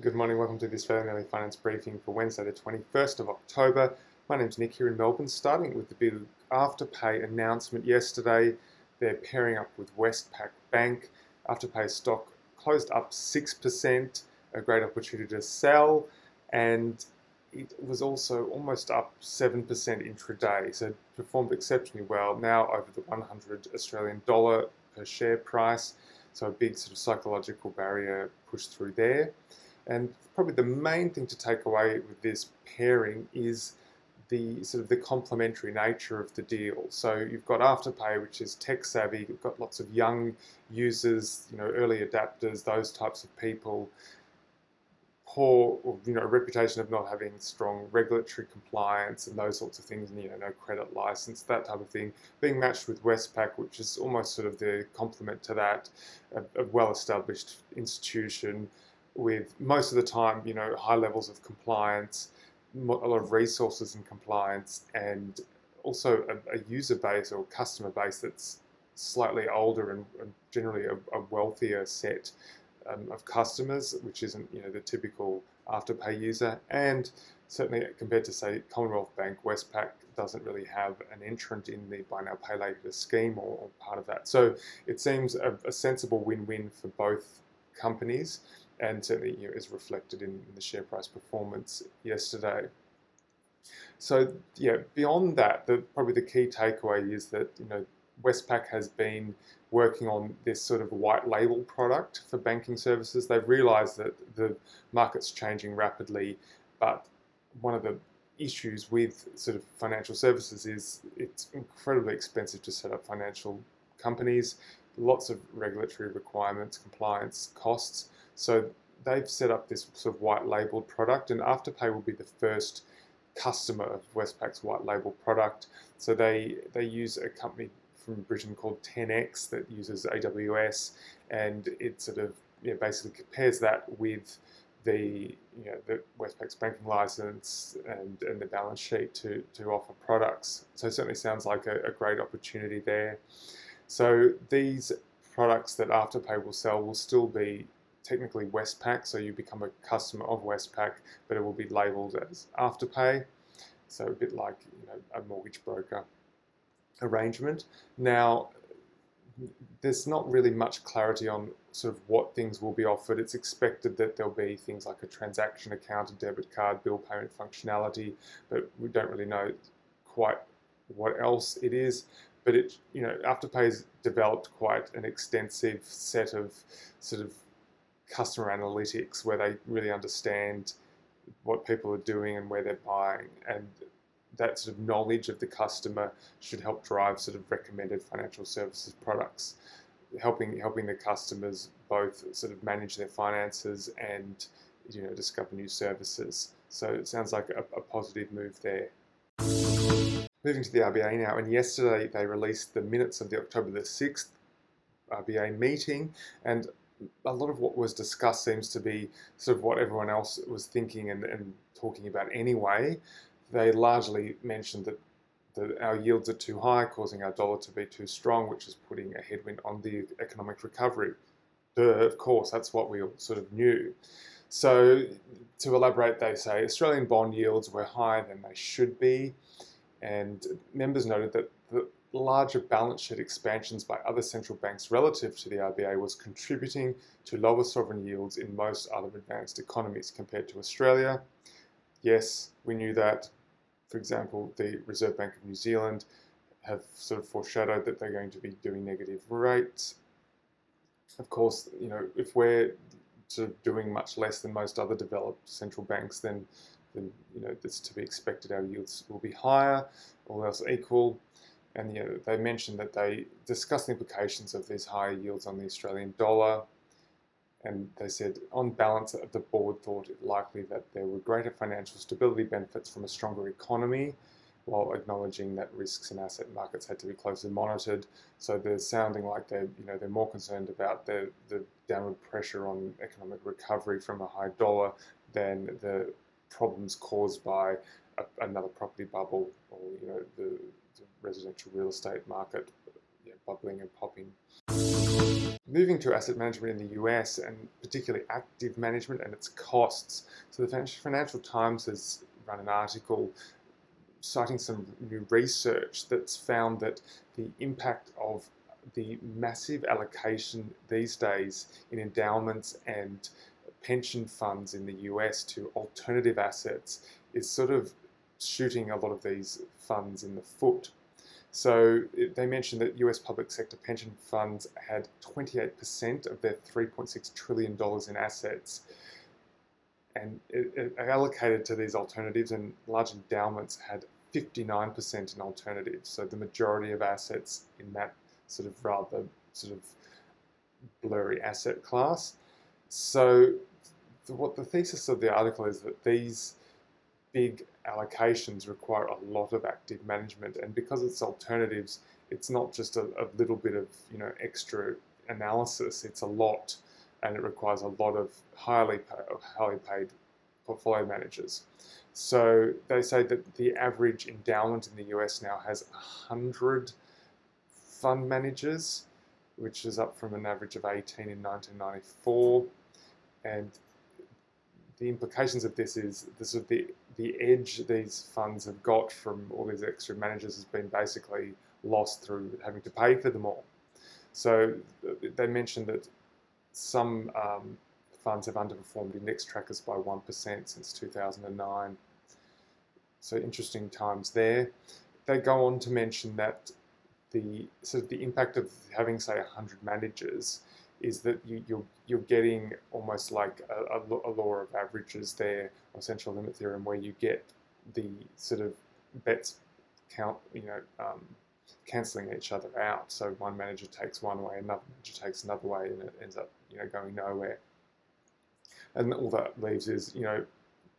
Good morning, welcome to Australian Early Finance Briefing for Wednesday, the 21st of October. My name's Nick here in Melbourne, starting with the big Afterpay announcement yesterday. They're pairing up with Westpac Bank. Afterpay stock closed up 6%, a great opportunity to sell, and it was also almost up 7% intraday, so performed exceptionally well, now over the 100 Australian dollar per share price. So a big sort of psychological barrier pushed through there. And probably the main thing to take away with this pairing is the sort of the complementary nature of the deal. So you've got Afterpay, which is tech savvy. You've got lots of young users, you know, early adapters, those types of people. Poor, you know, reputation of not having strong regulatory compliance and those sorts of things, and you know, no credit license, that type of thing. Being matched with Westpac, which is almost sort of the complement to that, a, a well-established institution with most of the time, you know, high levels of compliance, a lot of resources in compliance, and also a, a user base or customer base that's slightly older and, and generally a, a, wealthier set um, of customers, which isn't you know the typical afterpay user, and certainly compared to say Commonwealth Bank, Westpac doesn't really have an entrant in the buy now pay later scheme or, or part of that. So it seems a, a sensible win-win for both companies and certainly you know, is reflected in, in the share price performance yesterday. So yeah, beyond that, the, probably the key takeaway is that you know Westpac has been working on this sort of white label product for banking services. They've realised that the market's changing rapidly, but one of the issues with sort of financial services is it's incredibly expensive to set up financial companies, lots of regulatory requirements, compliance costs. So they've set up this sort of white labeled product, and Afterpay will be the first customer of Westpac's white label product. So they they use a company from Britain called 10x that uses AWS, and it sort of you know, basically compares that with the you know the Westpac's banking license and, and the balance sheet to, to offer products. So it certainly sounds like a, a great opportunity there. So these products that Afterpay will sell will still be technically Westpac, so you become a customer of Westpac, but it will be labelled as Afterpay, so a bit like you know a mortgage broker arrangement. Now, there's not really much clarity on sort of what things will be offered. It's expected that there'll be things like a transaction account, a debit card, bill payment functionality, but we don't really know quite what else it is. But it, you know, Afterpay's developed quite an extensive set of sort of customer analytics where they really understand what people are doing and where they're buying and that sort of knowledge of the customer should help drive sort of recommended financial services products helping helping the customers both sort of manage their finances and you know discover new services. So it sounds like a, a positive move there. Moving to the RBA now and yesterday they released the minutes of the October the 6th RBA meeting and a lot of what was discussed seems to be sort of what everyone else was thinking and, and talking about anyway. They largely mentioned that, that our yields are too high, causing our dollar to be too strong, which is putting a headwind on the economic recovery. Duh, of course, that's what we sort of knew. So, to elaborate, they say Australian bond yields were higher than they should be, and members noted that larger balance sheet expansions by other central banks relative to the RBA was contributing to lower sovereign yields in most other advanced economies compared to Australia. Yes, we knew that. For example, the Reserve Bank of New Zealand have sort of foreshadowed that they're going to be doing negative rates. Of course, you know, if we're sort of doing much less than most other developed central banks, then, then you know, it's to be expected our yields will be higher, all else equal and you know, they mentioned that they discussed the implications of these higher yields on the Australian dollar. And they said, on balance, the board thought it likely that there were greater financial stability benefits from a stronger economy, while acknowledging that risks in asset markets had to be closely monitored. So they're sounding like they're, you know, they're more concerned about the, the downward pressure on economic recovery from a high dollar than the problems caused by a, another property bubble or, you know, the residential real estate market bubbling and popping. moving to asset management in the US and particularly active management and its costs. So the Financial Times has run an article citing some new research that's found that the impact of the massive allocation these days in endowments and pension funds in the US to alternative assets is sort of shooting a lot of these funds in the foot. So they mentioned that US public sector pension funds had 28% of their $3.6 trillion in assets and it, it allocated to these alternatives, and large endowments had 59% in alternatives. So the majority of assets in that sort of rather sort of blurry asset class. So the, what the thesis of the article is that these big allocations require a lot of active management, and because it's alternatives, it's not just a, a little bit of you know extra analysis. It's a lot, and it requires a lot of highly pay, highly paid portfolio managers. So they say that the average endowment in the US now has 100 fund managers, which is up from an average of 18 in 1994. And the implications of this is this of the, the edge these funds have got from all these extra managers has been basically lost through having to pay for them all. So they mentioned that some um, funds have underperformed index trackers by 1% since 2009. So interesting times there. They go on to mention that the sort of the impact of having say 100 managers is that you, you're, you're getting almost like a, a, law of averages there or central limit theorem where you get the sort of bets count you know um, cancelling each other out. So one manager takes one way another manager takes another way and it ends up you know going nowhere. And all that leaves is you know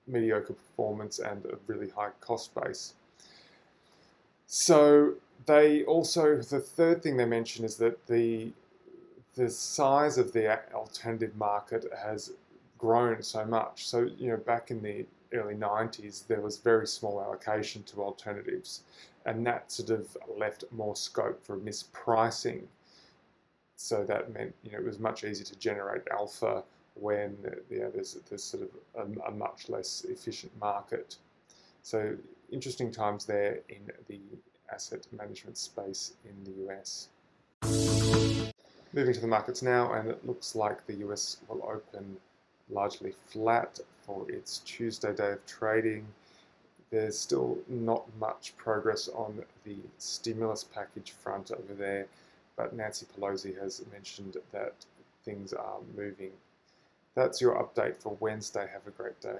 mediocre performance and a really high cost base. So they also the third thing they mention is that the the size of the alternative market has grown so much. So you know, back in the early 90s, there was very small allocation to alternatives, and that sort of left more scope for mispricing. So that meant you know it was much easier to generate alpha when you know, there's, there's sort of a, a much less efficient market. So interesting times there in the asset management space in the US. Moving to the markets now, and it looks like the US will open largely flat for its Tuesday day of trading. There's still not much progress on the stimulus package front over there, but Nancy Pelosi has mentioned that things are moving. That's your update for Wednesday. Have a great day.